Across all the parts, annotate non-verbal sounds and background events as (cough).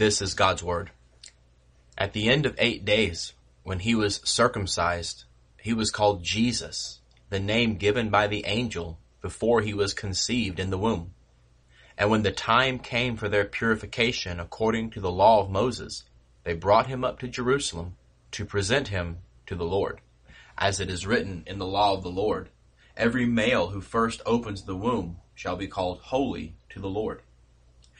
This is God's word. At the end of eight days, when he was circumcised, he was called Jesus, the name given by the angel before he was conceived in the womb. And when the time came for their purification according to the law of Moses, they brought him up to Jerusalem to present him to the Lord. As it is written in the law of the Lord, every male who first opens the womb shall be called holy to the Lord.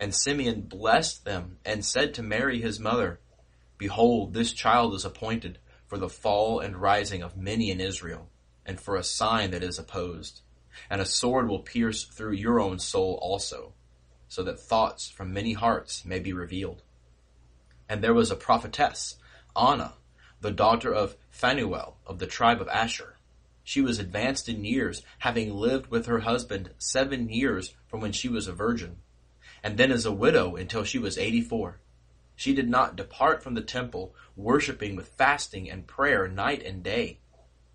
And Simeon blessed them and said to Mary his mother, Behold, this child is appointed for the fall and rising of many in Israel, and for a sign that is opposed and a sword will pierce through your own soul also, so that thoughts from many hearts may be revealed. And there was a prophetess, Anna, the daughter of Phanuel of the tribe of Asher. She was advanced in years, having lived with her husband seven years from when she was a virgin, and then as a widow until she was eighty-four. She did not depart from the temple, worshipping with fasting and prayer night and day.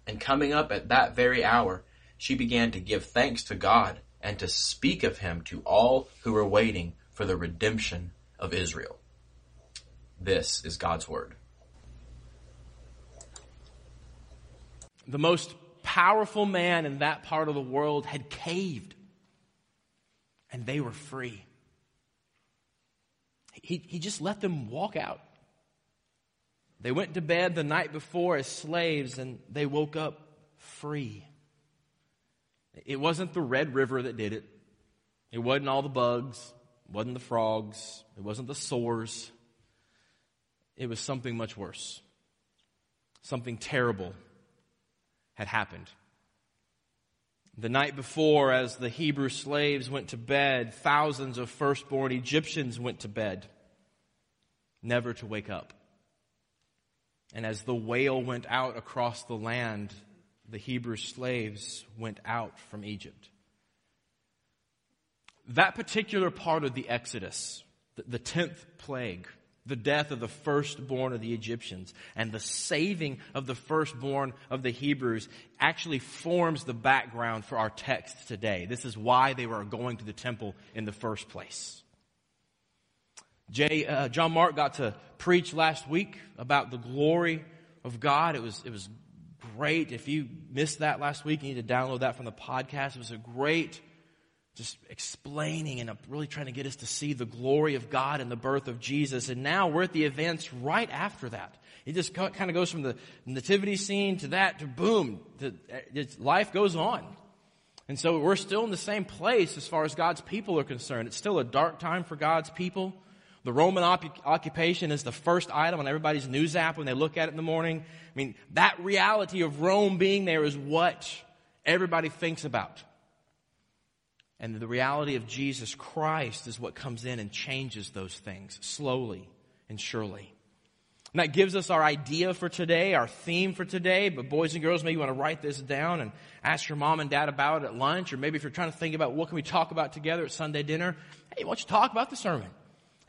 And coming up at that very hour, she began to give thanks to God and to speak of him to all who were waiting for the redemption of Israel. This is God's word. The most powerful man in that part of the world had caved, and they were free. He, he just let them walk out. They went to bed the night before as slaves, and they woke up free. It wasn't the Red River that did it. It wasn't all the bugs. It wasn't the frogs. It wasn't the sores. It was something much worse. Something terrible had happened. The night before, as the Hebrew slaves went to bed, thousands of firstborn Egyptians went to bed, never to wake up. And as the wail went out across the land, the Hebrew slaves went out from Egypt. That particular part of the Exodus, the tenth plague, the death of the firstborn of the Egyptians and the saving of the firstborn of the Hebrews actually forms the background for our text today. This is why they were going to the temple in the first place. Jay, uh, John Mark got to preach last week about the glory of God. It was, it was great. If you missed that last week, you need to download that from the podcast. It was a great just explaining and really trying to get us to see the glory of God and the birth of Jesus. And now we're at the events right after that. It just kind of goes from the nativity scene to that to boom. To, life goes on. And so we're still in the same place as far as God's people are concerned. It's still a dark time for God's people. The Roman op- occupation is the first item on everybody's news app when they look at it in the morning. I mean, that reality of Rome being there is what everybody thinks about. And the reality of Jesus Christ is what comes in and changes those things slowly and surely. And that gives us our idea for today, our theme for today. But boys and girls, maybe you want to write this down and ask your mom and dad about it at lunch, or maybe if you're trying to think about what can we talk about together at Sunday dinner, hey, why don't you talk about the sermon?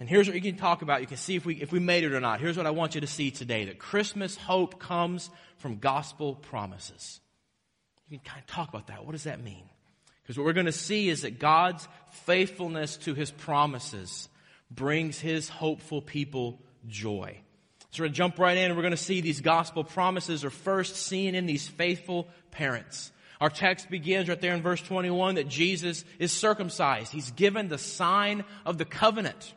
And here's what you can talk about. You can see if we, if we made it or not. Here's what I want you to see today. That Christmas hope comes from gospel promises. You can kind of talk about that. What does that mean? Because what we're going to see is that God's faithfulness to his promises brings his hopeful people joy. So we're going to jump right in and we're going to see these gospel promises are first seen in these faithful parents. Our text begins right there in verse 21 that Jesus is circumcised. He's given the sign of the covenant.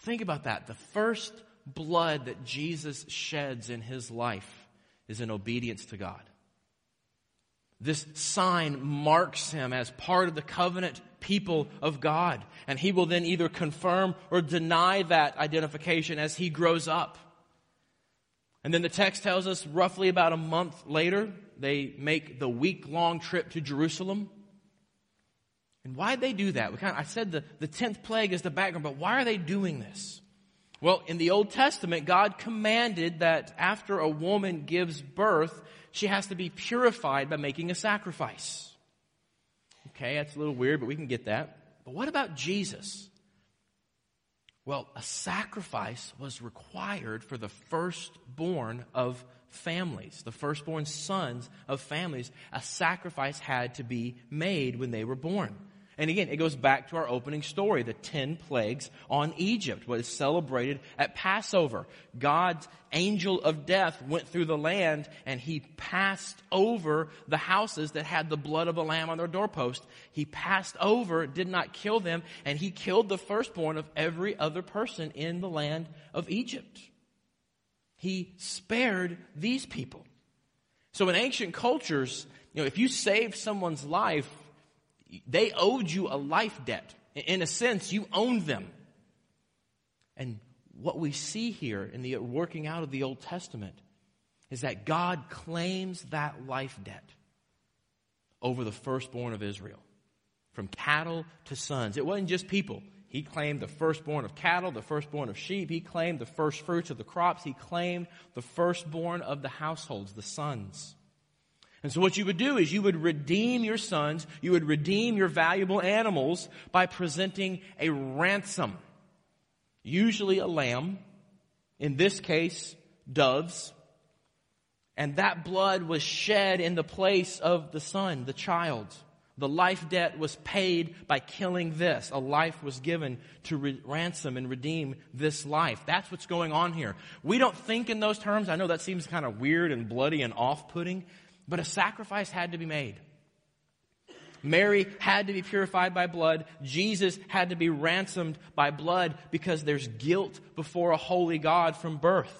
think about that. The first blood that Jesus sheds in his life is in obedience to God. This sign marks him as part of the covenant people of God. And he will then either confirm or deny that identification as he grows up. And then the text tells us roughly about a month later, they make the week long trip to Jerusalem. And why'd they do that? Kind of, I said the, the 10th plague is the background, but why are they doing this? Well, in the Old Testament, God commanded that after a woman gives birth, she has to be purified by making a sacrifice. Okay, that's a little weird, but we can get that. But what about Jesus? Well, a sacrifice was required for the firstborn of families, the firstborn sons of families. A sacrifice had to be made when they were born. And again, it goes back to our opening story, the 10 plagues on Egypt, what is celebrated at Passover. God's angel of death went through the land and he passed over the houses that had the blood of a lamb on their doorpost. He passed over, did not kill them, and he killed the firstborn of every other person in the land of Egypt. He spared these people. So in ancient cultures, you know, if you saved someone's life, they owed you a life debt. In a sense, you owned them. And what we see here in the working out of the Old Testament is that God claims that life debt over the firstborn of Israel. From cattle to sons. It wasn't just people. He claimed the firstborn of cattle, the firstborn of sheep. He claimed the first fruits of the crops. He claimed the firstborn of the households, the sons. And so what you would do is you would redeem your sons, you would redeem your valuable animals by presenting a ransom. Usually a lamb, in this case, doves. And that blood was shed in the place of the son, the child. The life debt was paid by killing this. A life was given to re- ransom and redeem this life. That's what's going on here. We don't think in those terms. I know that seems kind of weird and bloody and off-putting. But a sacrifice had to be made. Mary had to be purified by blood. Jesus had to be ransomed by blood because there's guilt before a holy God from birth.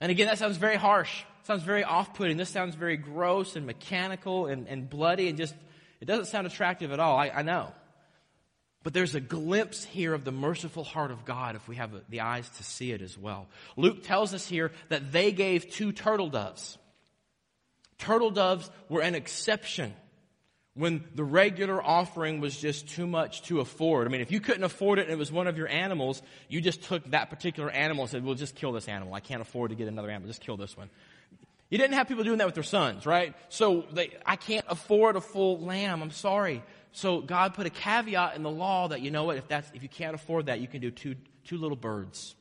And again, that sounds very harsh. sounds very off-putting. This sounds very gross and mechanical and, and bloody and just, it doesn't sound attractive at all. I, I know. But there's a glimpse here of the merciful heart of God if we have the eyes to see it as well. Luke tells us here that they gave two turtle doves. Turtle doves were an exception when the regular offering was just too much to afford. I mean, if you couldn't afford it and it was one of your animals, you just took that particular animal and said, well, just kill this animal. I can't afford to get another animal. Just kill this one. You didn't have people doing that with their sons, right? So they, I can't afford a full lamb. I'm sorry. So God put a caveat in the law that, you know what, if that's, if you can't afford that, you can do two, two little birds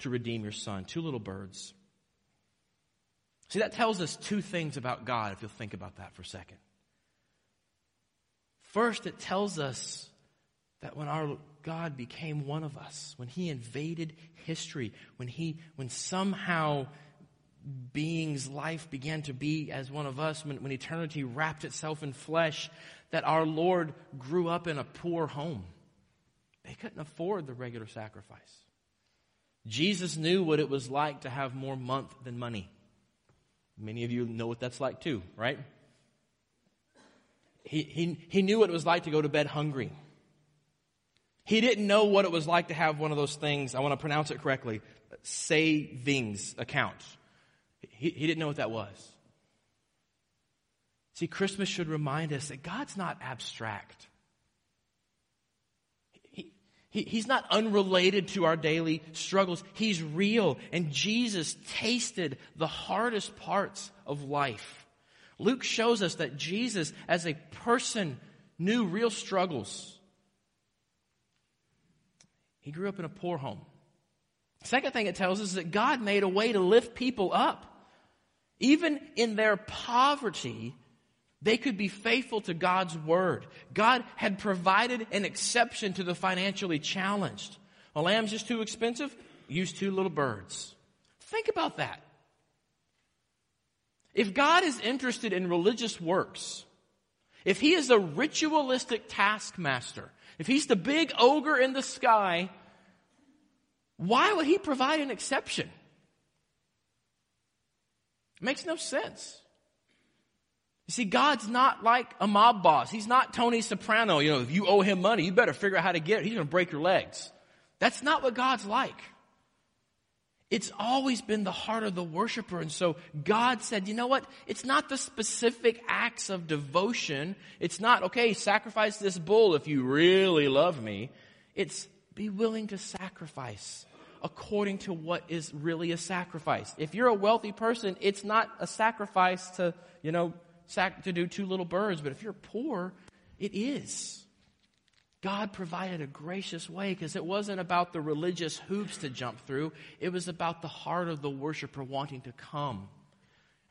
to redeem your son. Two little birds. See, that tells us two things about God, if you'll think about that for a second. First, it tells us that when our God became one of us, when He invaded history, when He, when somehow being's life began to be as one of us, when, when eternity wrapped itself in flesh, that our Lord grew up in a poor home. They couldn't afford the regular sacrifice. Jesus knew what it was like to have more month than money. Many of you know what that's like too, right? He, he, he knew what it was like to go to bed hungry. He didn't know what it was like to have one of those things, I want to pronounce it correctly, savings account. He, he didn't know what that was. See, Christmas should remind us that God's not abstract. He, he's not unrelated to our daily struggles. He's real. And Jesus tasted the hardest parts of life. Luke shows us that Jesus, as a person, knew real struggles. He grew up in a poor home. Second thing it tells us is that God made a way to lift people up. Even in their poverty, they could be faithful to God's word. God had provided an exception to the financially challenged. A lamb's just too expensive? Use two little birds. Think about that. If God is interested in religious works, if he is a ritualistic taskmaster, if he's the big ogre in the sky, why would he provide an exception? It makes no sense. You see, God's not like a mob boss. He's not Tony Soprano. You know, if you owe him money, you better figure out how to get it. He's going to break your legs. That's not what God's like. It's always been the heart of the worshiper. And so God said, you know what? It's not the specific acts of devotion. It's not, okay, sacrifice this bull if you really love me. It's be willing to sacrifice according to what is really a sacrifice. If you're a wealthy person, it's not a sacrifice to, you know, sac- to do two little birds, but if you're poor, it is. God provided a gracious way because it wasn't about the religious hoops to jump through. It was about the heart of the worshiper wanting to come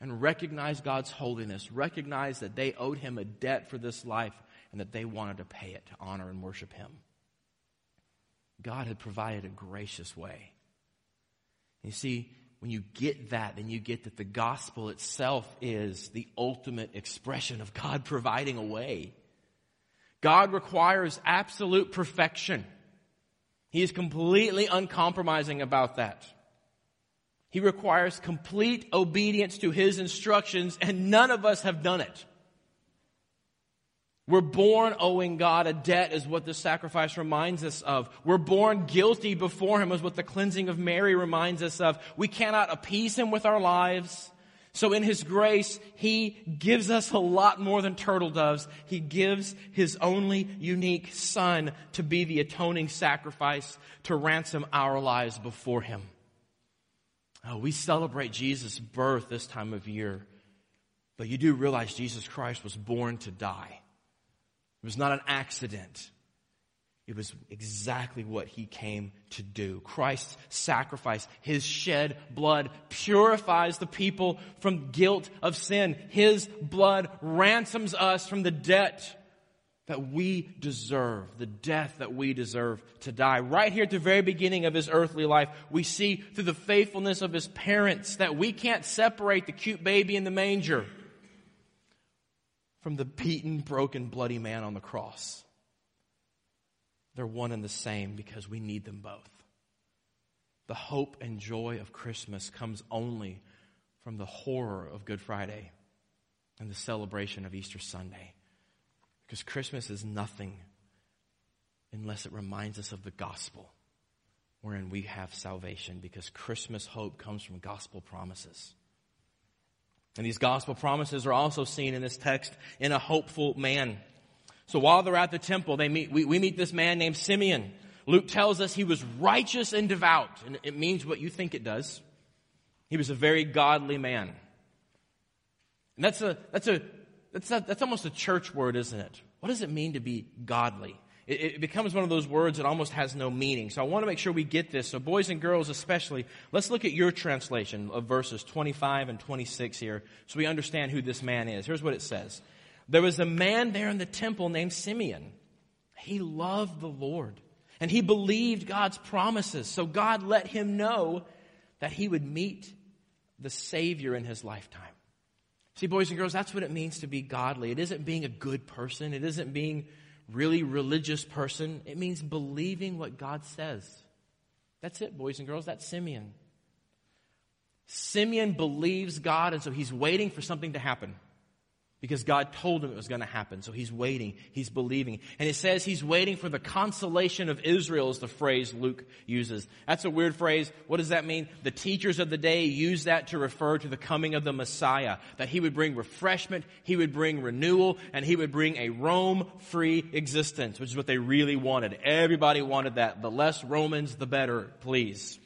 and recognize God's holiness, recognize that they owed him a debt for this life and that they wanted to pay it to honor and worship him. God had provided a gracious way. You see, when you get that, then you get that the gospel itself is the ultimate expression of God providing a way. God requires absolute perfection. He is completely uncompromising about that. He requires complete obedience to His instructions, and none of us have done it. We're born owing God a debt is what this sacrifice reminds us of. We're born guilty before Him is what the cleansing of Mary reminds us of. We cannot appease Him with our lives. So in His grace, He gives us a lot more than turtle doves. He gives His only unique Son to be the atoning sacrifice to ransom our lives before Him. Oh, we celebrate Jesus' birth this time of year, but you do realize Jesus Christ was born to die. It was not an accident. It was exactly what he came to do. Christ's sacrifice, his shed blood purifies the people from guilt of sin. His blood ransoms us from the debt that we deserve, the death that we deserve to die. Right here at the very beginning of his earthly life, we see through the faithfulness of his parents that we can't separate the cute baby in the manger from the beaten, broken, bloody man on the cross. They're one and the same because we need them both. The hope and joy of Christmas comes only from the horror of Good Friday and the celebration of Easter Sunday. Because Christmas is nothing unless it reminds us of the gospel wherein we have salvation because Christmas hope comes from gospel promises. And these gospel promises are also seen in this text in a hopeful man. So while they're at the temple, they meet, we, we meet this man named Simeon. Luke tells us he was righteous and devout, and it means what you think it does. He was a very godly man. And that's a, that's a, that's, a, that's almost a church word, isn't it? What does it mean to be godly? It, it becomes one of those words that almost has no meaning. So I want to make sure we get this. So boys and girls especially, let's look at your translation of verses 25 and 26 here so we understand who this man is. Here's what it says. There was a man there in the temple named Simeon. He loved the Lord and he believed God's promises. So God let him know that he would meet the Savior in his lifetime. See, boys and girls, that's what it means to be godly. It isn't being a good person. It isn't being really religious person. It means believing what God says. That's it, boys and girls. That's Simeon. Simeon believes God, and so he's waiting for something to happen because God told him it was going to happen. So he's waiting. He's believing. And it says he's waiting for the consolation of Israel is the phrase Luke uses. That's a weird phrase. What does that mean? The teachers of the day use that to refer to the coming of the Messiah. That he would bring refreshment, he would bring renewal, and he would bring a Rome-free existence, which is what they really wanted. Everybody wanted that. The less Romans, the better, please.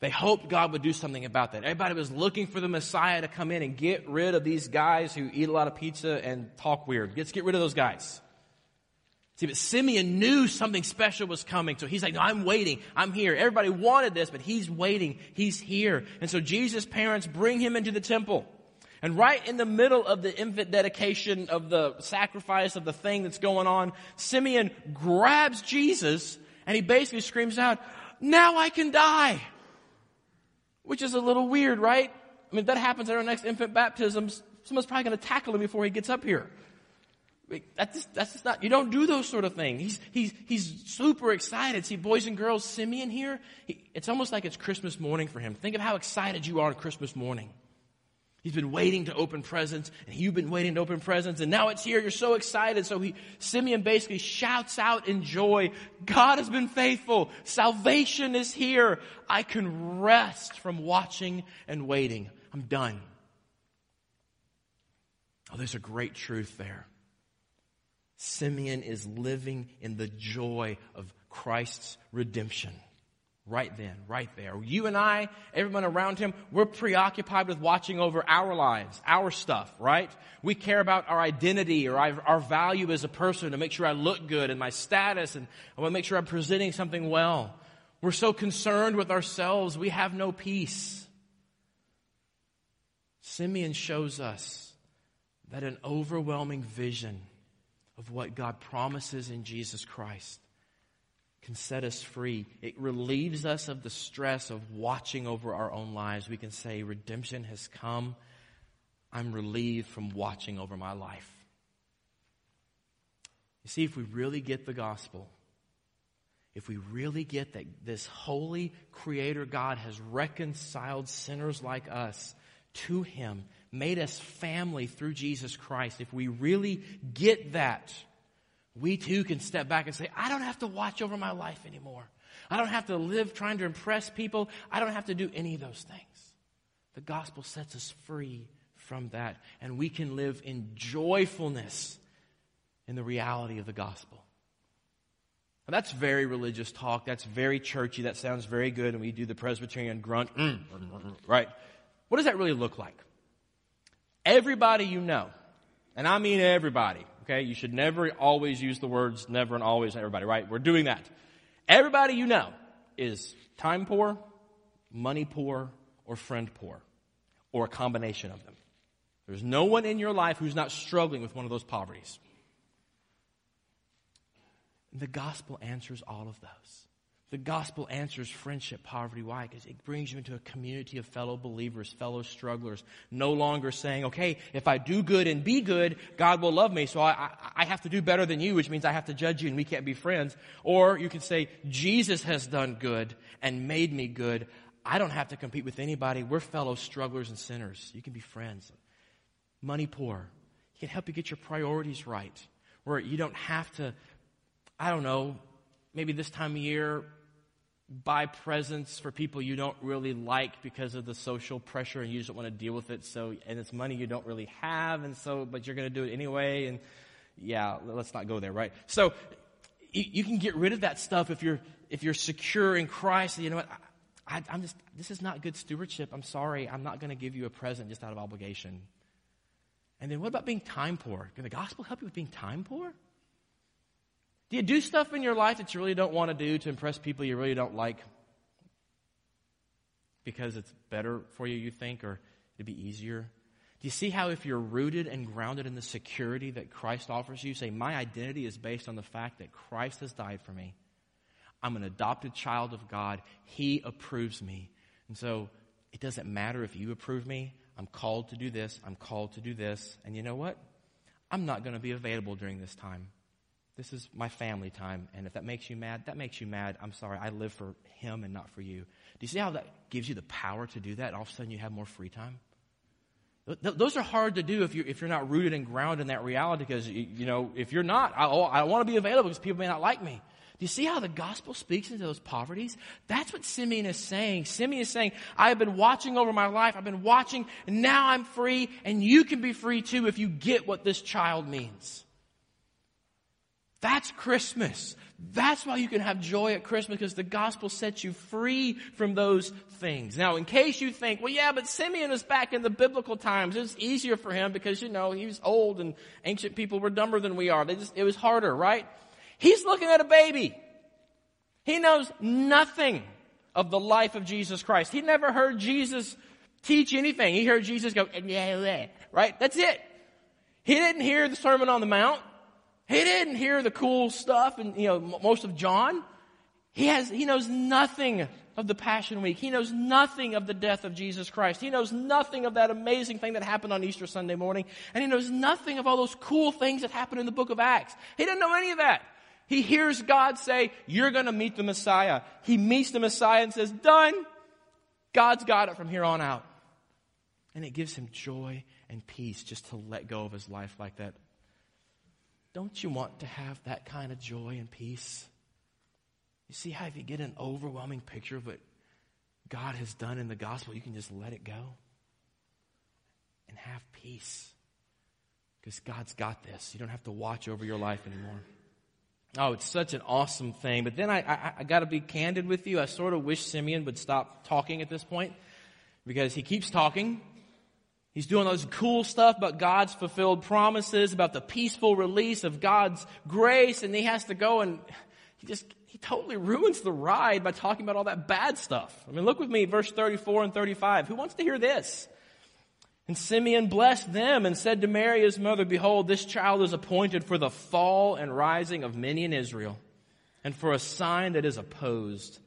They hoped God would do something about that. Everybody was looking for the Messiah to come in and get rid of these guys who eat a lot of pizza and talk weird. Let's get rid of those guys. See, but Simeon knew something special was coming. So he's like, no, I'm waiting. I'm here. Everybody wanted this, but he's waiting. He's here. And so Jesus' parents bring him into the temple. And right in the middle of the infant dedication of the sacrifice of the thing that's going on, Simeon grabs Jesus and he basically screams out, now I can die. Which is a little weird, right? I mean, if that happens at our next infant baptism, someone's probably going to tackle him before he gets up here. That's just, that's just not, you don't do those sort of things. He's, he's, he's super excited. See, boys and girls, Simeon here, he, it's almost like it's Christmas morning for him. Think of how excited you are on Christmas morning. He's been waiting to open presents, and you've been waiting to open presents, and now it's here. You're so excited. So he, Simeon basically shouts out in joy, God has been faithful. Salvation is here. I can rest from watching and waiting. I'm done. Oh, there's a great truth there. Simeon is living in the joy of Christ's redemption. Right then, right there. You and I, everyone around him, we're preoccupied with watching over our lives, our stuff, right? We care about our identity or our, value as a person to make sure I look good and my status and I want to make sure I'm presenting something well. We're so concerned with ourselves, we have no peace. Simeon shows us that an overwhelming vision of what God promises in Jesus Christ can set us free. It relieves us of the stress of watching over our own lives. We can say, Redemption has come. I'm relieved from watching over my life. You see, if we really get the gospel, if we really get that this holy creator God has reconciled sinners like us to him made us family through Jesus Christ, if we really get that, we too can step back and say, I don't have to watch over my life anymore. I don't have to live trying to impress people. I don't have to do any of those things. The gospel sets us free from that, and we can live in joyfulness in the reality of the gospel. Now, that's very religious talk. That's very churchy. That sounds very good. And we do the Presbyterian grunt, mm, right? What does that really look like? Everybody you know, and I mean everybody, okay? You should never always use the words never and always everybody, right? We're doing that. Everybody you know is time poor, money poor, or friend poor, or a combination of them. There's no one in your life who's not struggling with one of those poverties. The gospel answers all of those. The gospel answers friendship poverty. Why? Because it brings you into a community of fellow believers, fellow strugglers, no longer saying, okay, if I do good and be good, God will love me, so I, I, I have to do better than you, which means I have to judge you and we can't be friends. Or you can say, Jesus has done good and made me good. I don't have to compete with anybody. We're fellow strugglers and sinners. You can be friends. Money poor. He can help you get your priorities right. Where you don't have to, I don't know, maybe this time of year, buy presents for people you don't really like because of the social pressure and you just don't want to deal with it. So, and it's money you don't really have. And so, but you're going to do it anyway. And yeah, let's not go there, right? So you, you can get rid of that stuff if you're, if you're secure in Christ. You know what? I, I'm just, this is not good stewardship. I'm sorry. I'm not going to give you a present just out of obligation. And then what about being time poor? Can the gospel help you with being time poor? Do you do stuff in your life that you really don't want to do to impress people you really don't like? Because it's better for you, you think, or it'd be easier? Do you see how if you're rooted and grounded in the security that Christ offers you, say, my identity is based on the fact that Christ has died for me. I'm an adopted child of God. He approves me. And so it doesn't matter if you approve me. I'm called to do this. I'm called to do this. And you know what? I'm not going to be available during this time. This is my family time, and if that makes you mad, that makes you mad. I'm sorry. I live for him and not for you. Do you see how that gives you the power to do that? All of a sudden, you have more free time. those are hard to do if you're if you're not rooted and grounded in that reality. Because you, you know, if you're not, I, oh, I want to be available because people may not like me. Do you see how the gospel speaks into those poverties? That's what Simeon is saying. Simeon is saying, I have been watching over my life. I've been watching, and now I'm free, and you can be free too if you get what this child means. That's Christmas. That's why you can have joy at Christmas because the gospel sets you free from those things. Now, in case you think, well, yeah, but Simeon was back in the biblical times. It was easier for him because, you know, he was old and ancient people were dumber than we are. They just, it was harder, right? He's looking at a baby. He knows nothing of the life of Jesus Christ. He never heard Jesus teach anything. He heard Jesus go, right? That's it. He didn't hear the Sermon on the Mount. He didn't hear the cool stuff and, you know, most of John. He has, he knows nothing of the Passion Week. He knows nothing of the death of Jesus Christ. He knows nothing of that amazing thing that happened on Easter Sunday morning. And he knows nothing of all those cool things that happened in the book of Acts. He doesn't know any of that. He hears God say, you're gonna meet the Messiah. He meets the Messiah and says, done. God's got it from here on out. And it gives him joy and peace just to let go of his life like that. Don't you want to have that kind of joy and peace? You see how if you get an overwhelming picture of what God has done in the gospel, you can just let it go and have peace. Because God's got this. You don't have to watch over your life anymore. Oh, it's such an awesome thing. But then I, I, I got to be candid with you. I sort of wish Simeon would stop talking at this point because he keeps talking. He's doing all this cool stuff about God's fulfilled promises, about the peaceful release of God's grace, and he has to go and he just he totally ruins the ride by talking about all that bad stuff. I mean, look with me, verse 34 and 35. Who wants to hear this? And Simeon blessed them and said to Mary his mother, Behold, this child is appointed for the fall and rising of many in Israel, and for a sign that is opposed,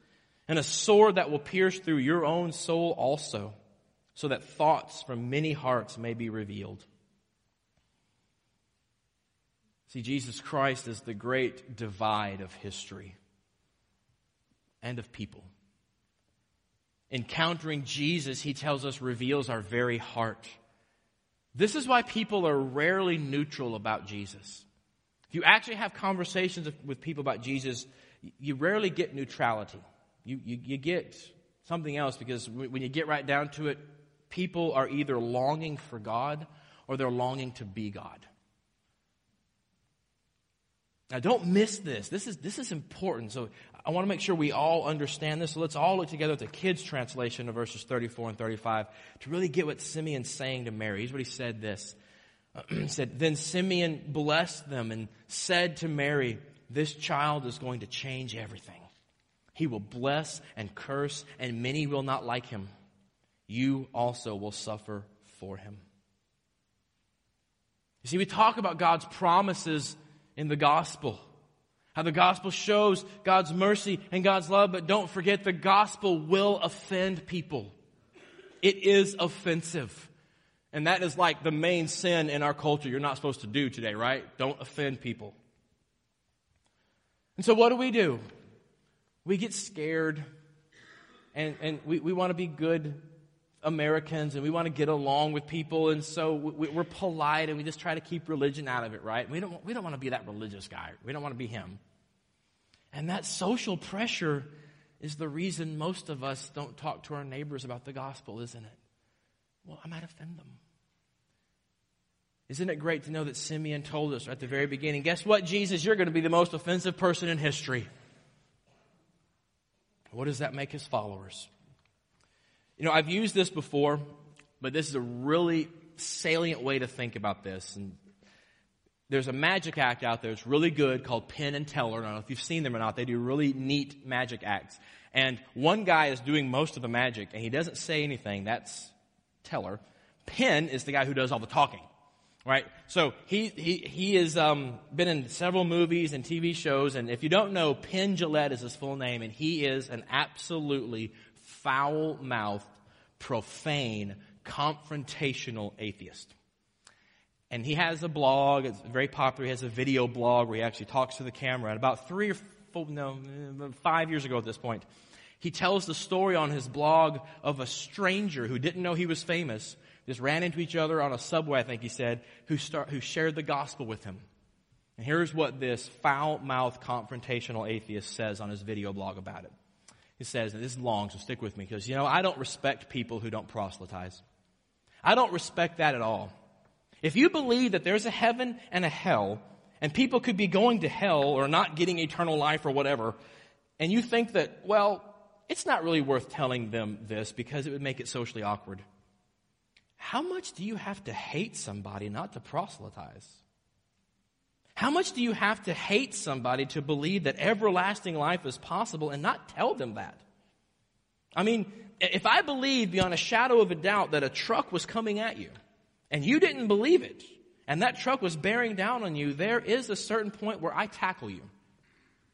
and a sword that will pierce through your own soul also, so that thoughts from many hearts may be revealed. See, Jesus Christ is the great divide of history and of people. Encountering Jesus, he tells us, reveals our very heart. This is why people are rarely neutral about Jesus. If you actually have conversations with people about Jesus, you rarely get neutrality. You, you, you get something else because when you get right down to it, people are either longing for God or they're longing to be God. Now, don't miss this. This is, this is important. So, I want to make sure we all understand this. So, let's all look together at the kids' translation of verses 34 and 35 to really get what Simeon's saying to Mary. Here's what he said this. (clears throat) he said, Then Simeon blessed them and said to Mary, This child is going to change everything. He will bless and curse, and many will not like him. You also will suffer for him. You see, we talk about God's promises in the gospel. How the gospel shows God's mercy and God's love, but don't forget the gospel will offend people. It is offensive. And that is like the main sin in our culture you're not supposed to do today, right? Don't offend people. And so what do we do? We get scared and, and we, we want to be good Americans and we want to get along with people, and so we, are polite and we just try to keep religion out of it, right? We don't, we don't want to be that religious guy. We don't want to be him. And that social pressure is the reason most of us don't talk to our neighbors about the gospel, isn't it? Well, I might offend them. Isn't it great to know that Simeon told us at the very beginning, guess what, Jesus? You're going to be the most offensive person in history. What does that make his followers? You know, I've used this before, but this is a really salient way to think about this. And there's a magic act out there that's really good called Penn and Teller. I don't know if you've seen them or not. They do really neat magic acts. And one guy is doing most of the magic, and he doesn't say anything. That's Teller. Penn is the guy who does all the talking. Right? So he, he, he has um, been in several movies and TV shows, and if you don't know, Penn Jillette is his full name, and he is an absolutely foul mouthed, profane, confrontational atheist. And he has a blog, it's very popular. He has a video blog where he actually talks to the camera. And about three or four, no, five years ago at this point, he tells the story on his blog of a stranger who didn't know he was famous, just ran into each other on a subway, I think he said, who, start, who shared the gospel with him. And here's what this foul mouthed confrontational atheist says on his video blog about it. He says, and this is long, so stick with me, because, you know, I don't respect people who don't proselytize. I don't respect that at all. If you believe that there's a heaven and a hell, and people could be going to hell or not getting eternal life or whatever, and you think that, well, it's not really worth telling them this because it would make it socially awkward. How much do you have to hate somebody not to proselytize? How much do you have to hate somebody to believe that everlasting life is possible and not tell them that? I mean, if I believed beyond a shadow of a doubt that a truck was coming at you and you didn't believe it and that truck was bearing down on you, there is a certain point where I tackle you.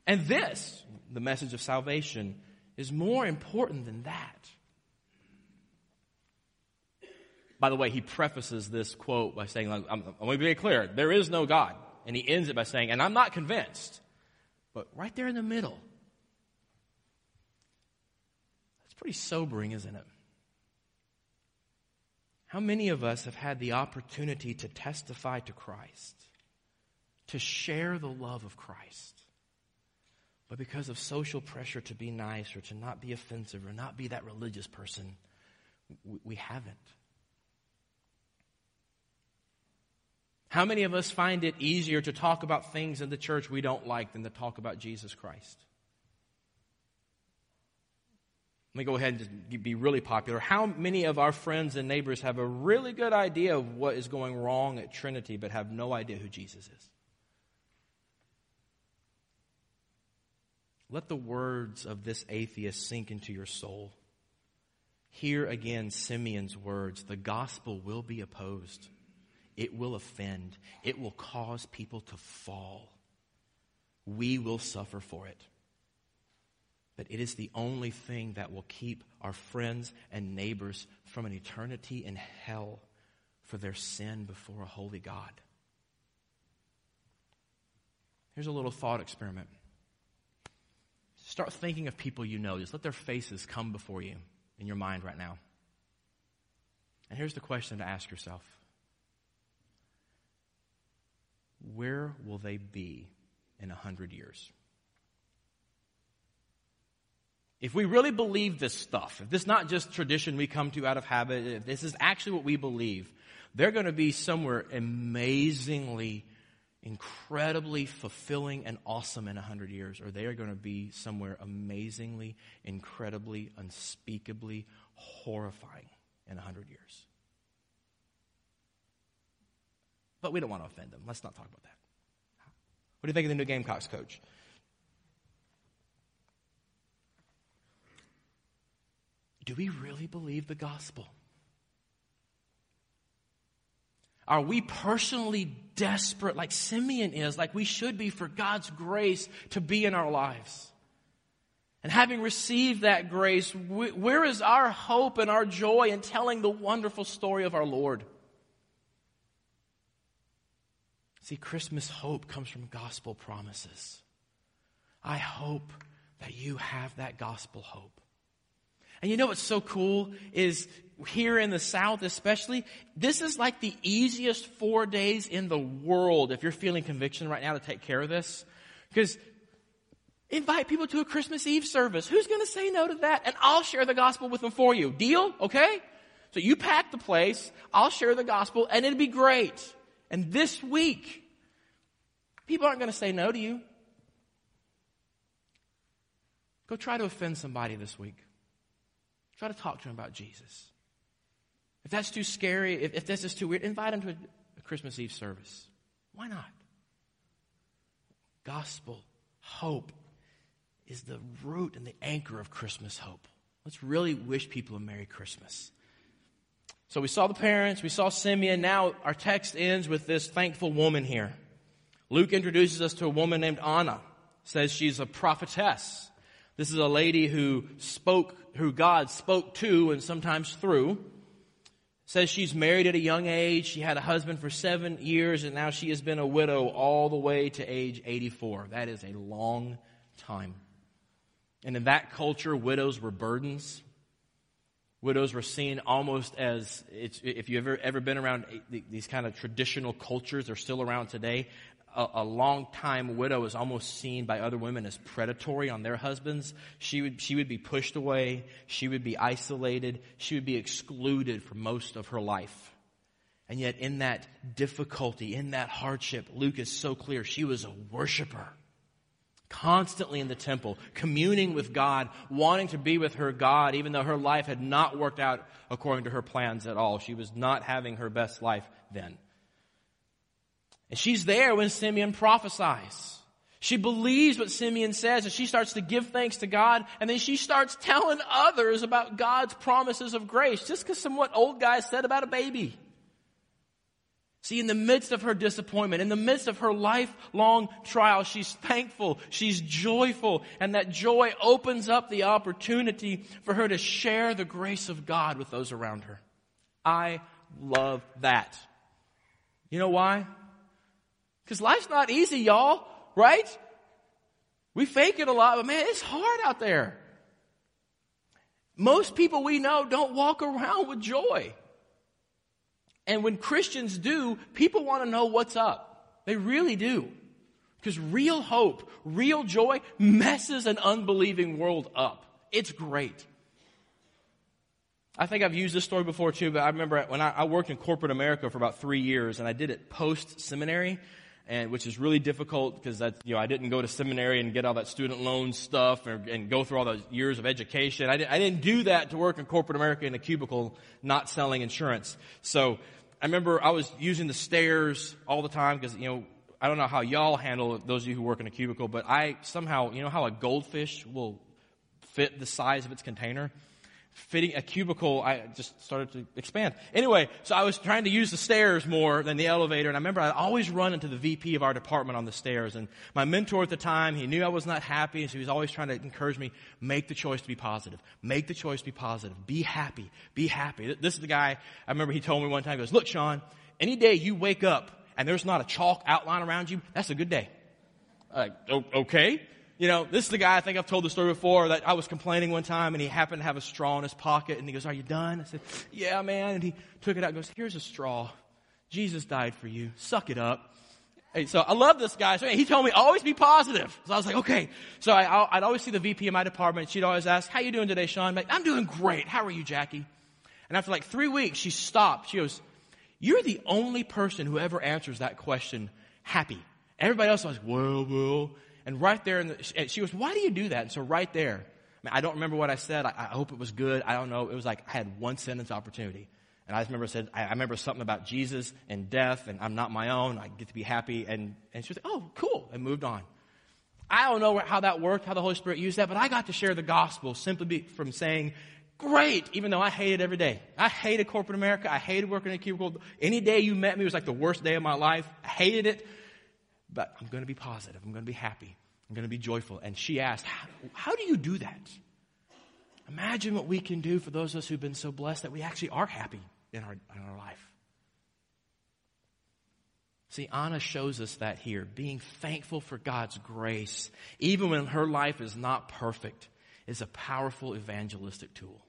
And this, the message of salvation is more important than that. By the way, he prefaces this quote by saying, I'm, I'm going to be clear, there is no God. And he ends it by saying, and I'm not convinced. But right there in the middle, that's pretty sobering, isn't it? How many of us have had the opportunity to testify to Christ, to share the love of Christ, but because of social pressure to be nice or to not be offensive or not be that religious person, we haven't? How many of us find it easier to talk about things in the church we don't like than to talk about Jesus Christ? Let me go ahead and be really popular. How many of our friends and neighbors have a really good idea of what is going wrong at Trinity but have no idea who Jesus is? Let the words of this atheist sink into your soul. Hear again Simeon's words the gospel will be opposed. It will offend. It will cause people to fall. We will suffer for it. But it is the only thing that will keep our friends and neighbors from an eternity in hell for their sin before a holy God. Here's a little thought experiment. Start thinking of people you know. Just let their faces come before you in your mind right now. And here's the question to ask yourself where will they be in a hundred years? If we really believe this stuff, if this is not just tradition we come to out of habit, if this is actually what we believe, they're going to be somewhere amazingly, incredibly fulfilling and awesome in a hundred years, or they are going to be somewhere amazingly, incredibly, unspeakably horrifying in a hundred years. But we don't want to offend them. Let's not talk about that. What do you think of the new Gamecocks coach? Do we really believe the gospel? Are we personally desperate, like Simeon is, like we should be, for God's grace to be in our lives? And having received that grace, where is our hope and our joy in telling the wonderful story of our Lord? See, Christmas hope comes from gospel promises. I hope that you have that gospel hope. And you know what's so cool is here in the South especially, this is like the easiest four days in the world if you're feeling conviction right now to take care of this. Because invite people to a Christmas Eve service. Who's going to say no to that? And I'll share the gospel with them for you. Deal? Okay? So you pack the place, I'll share the gospel, and it'll be great. And this week, people aren't going to say no to you. Go try to offend somebody this week. Try to talk to them about Jesus. If that's too scary, if, if this is too weird, invite them to a, a Christmas Eve service. Why not? Gospel, hope is the root and the anchor of Christmas hope. Let's really wish people a Merry Christmas. So we saw the parents, we saw Simeon. Now our text ends with this thankful woman here. Luke introduces us to a woman named Anna, says she's a prophetess. This is a lady who spoke, who God spoke to and sometimes through. Says she's married at a young age. She had a husband for seven years and now she has been a widow all the way to age 84. That is a long time. And in that culture, widows were burdens. Widows were seen almost as, if you've ever, ever been around these kind of traditional cultures, they're still around today. A, a long time widow is almost seen by other women as predatory on their husbands. She would, she would be pushed away. She would be isolated. She would be excluded for most of her life. And yet in that difficulty, in that hardship, Luke is so clear. She was a worshiper constantly in the temple, communing with God, wanting to be with her God, even though her life had not worked out according to her plans at all. She was not having her best life then. And she's there when Simeon prophesies. She believes what Simeon says and she starts to give thanks to God and then she starts telling others about God's promises of grace just because some what old guy said about a baby. See, in the midst of her disappointment, in the midst of her lifelong trial, she's thankful, she's joyful, and that joy opens up the opportunity for her to share the grace of God with those around her. I love that. You know why? Because life's not easy, y'all, right? We fake it a lot, but man, it's hard out there. Most people we know don't walk around with joy. And when Christians do, people want to know what's up. They really do. Because real hope, real joy messes an unbelieving world up. It's great. I think I've used this story before too, but I remember when I, I worked in corporate America for about three years and I did it post seminary and which is really difficult because you know I didn't go to seminary and get all that student loan stuff and, and go through all those years of education. I, did, I didn't do that to work in corporate America in a cubicle, not selling insurance. So I remember I was using the stairs all the time because you know I don't know how y'all handle those of you who work in a cubicle, but I somehow you know how a goldfish will fit the size of its container fitting a cubicle, I just started to expand. Anyway, so I was trying to use the stairs more than the elevator, and I remember I'd always run into the VP of our department on the stairs, and my mentor at the time, he knew I was not happy, so he was always trying to encourage me, make the choice to be positive. Make the choice to be positive. Be happy. Be happy. This is the guy, I remember he told me one time, he goes, look, Sean, any day you wake up and there's not a chalk outline around you, that's a good day. Like, okay. You know, this is the guy I think I've told the story before that I was complaining one time and he happened to have a straw in his pocket and he goes, Are you done? I said, Yeah, man. And he took it out and goes, Here's a straw. Jesus died for you. Suck it up. And so I love this guy. So he told me always be positive. So I was like, okay. So I, would always see the VP of my department. She'd always ask, "How you doing today, Sean?" I'm, like, I'm doing great. How are you, Jackie? And after like three weeks, she stopped. She goes, "You're the only person who ever answers that question happy. Everybody else was, like, well, well." And right there, in the, she goes, why do you do that? And so right there, I, mean, I don't remember what I said. I, I, hope it was good. I don't know. It was like I had one sentence opportunity. And I just remember said, I, I remember something about Jesus and death and I'm not my own. I get to be happy. And, and she was like, oh, cool. And moved on. I don't know how that worked, how the Holy Spirit used that, but I got to share the gospel simply from saying, great, even though I hated every day. I hated corporate America. I hated working in a cubicle. Any day you met me was like the worst day of my life. I hated it but I'm going to be positive. I'm going to be happy. I'm going to be joyful. And she asked, how, how do you do that? Imagine what we can do for those of us who've been so blessed that we actually are happy in our, in our life. See, Anna shows us that here. Being thankful for God's grace, even when her life is not perfect, is a powerful evangelistic tool.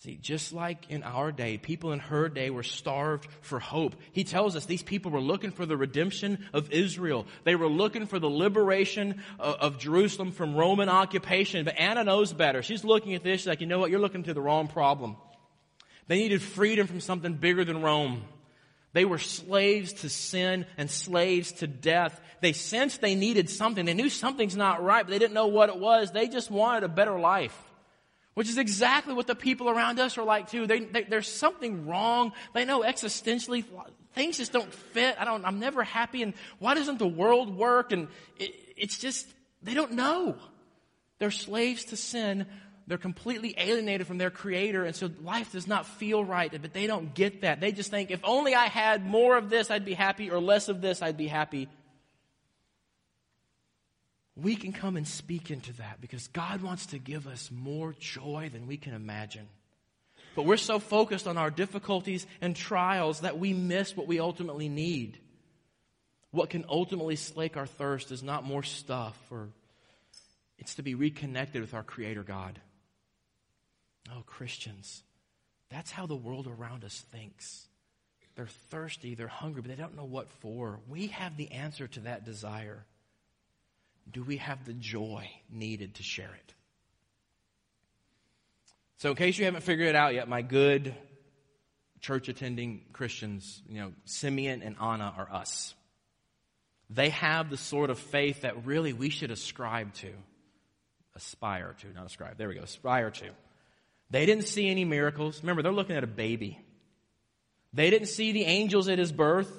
See, just like in our day, people in her day were starved for hope. He tells us these people were looking for the redemption of Israel. They were looking for the liberation of, of Jerusalem from Roman occupation. But Anna knows better. She's looking at this, she's like, you know what? You're looking to the wrong problem. They needed freedom from something bigger than Rome. They were slaves to sin and slaves to death. They sensed they needed something. They knew something's not right, but they didn't know what it was. They just wanted a better life. Which is exactly what the people around us are like too. They, they, there's something wrong. They know existentially things just don't fit. I don't, I'm never happy. And why doesn't the world work? And it, it's just, they don't know. They're slaves to sin. They're completely alienated from their creator. And so life does not feel right, but they don't get that. They just think, if only I had more of this, I'd be happy, or less of this, I'd be happy we can come and speak into that because God wants to give us more joy than we can imagine. But we're so focused on our difficulties and trials that we miss what we ultimately need. What can ultimately slake our thirst is not more stuff or it's to be reconnected with our creator God. Oh, Christians, that's how the world around us thinks. They're thirsty, they're hungry, but they don't know what for. We have the answer to that desire do we have the joy needed to share it? So, in case you haven't figured it out yet, my good church attending Christians, you know, Simeon and Anna are us. They have the sort of faith that really we should ascribe to. Aspire to, not ascribe. There we go. Aspire to. They didn't see any miracles. Remember, they're looking at a baby. They didn't see the angels at his birth.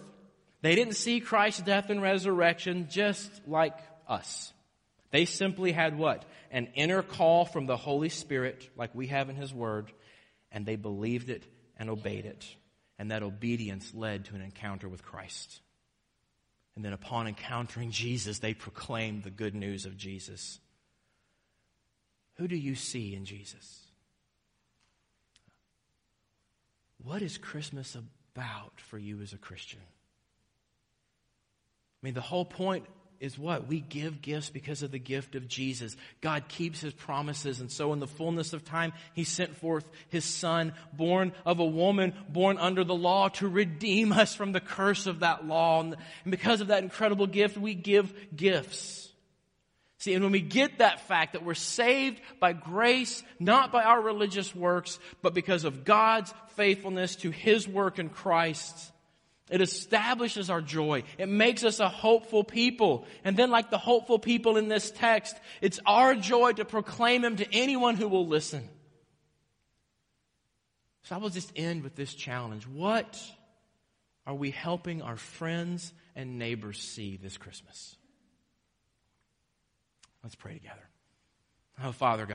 They didn't see Christ's death and resurrection, just like us. They simply had what? An inner call from the Holy Spirit, like we have in His Word, and they believed it and obeyed it. And that obedience led to an encounter with Christ. And then upon encountering Jesus, they proclaimed the good news of Jesus. Who do you see in Jesus? What is Christmas about for you as a Christian? I mean, the whole point is what? We give gifts because of the gift of Jesus. God keeps his promises. And so in the fullness of time, he sent forth his son, born of a woman, born under the law to redeem us from the curse of that law. And because of that incredible gift, we give gifts. See, and when we get that fact that we're saved by grace, not by our religious works, but because of God's faithfulness to his work in Christ, it establishes our joy. It makes us a hopeful people. And then like the hopeful people in this text, it's our joy to proclaim Him to anyone who will listen. So I will just end with this challenge. What are we helping our friends and neighbors see this Christmas? Let's pray together. Oh, Father God.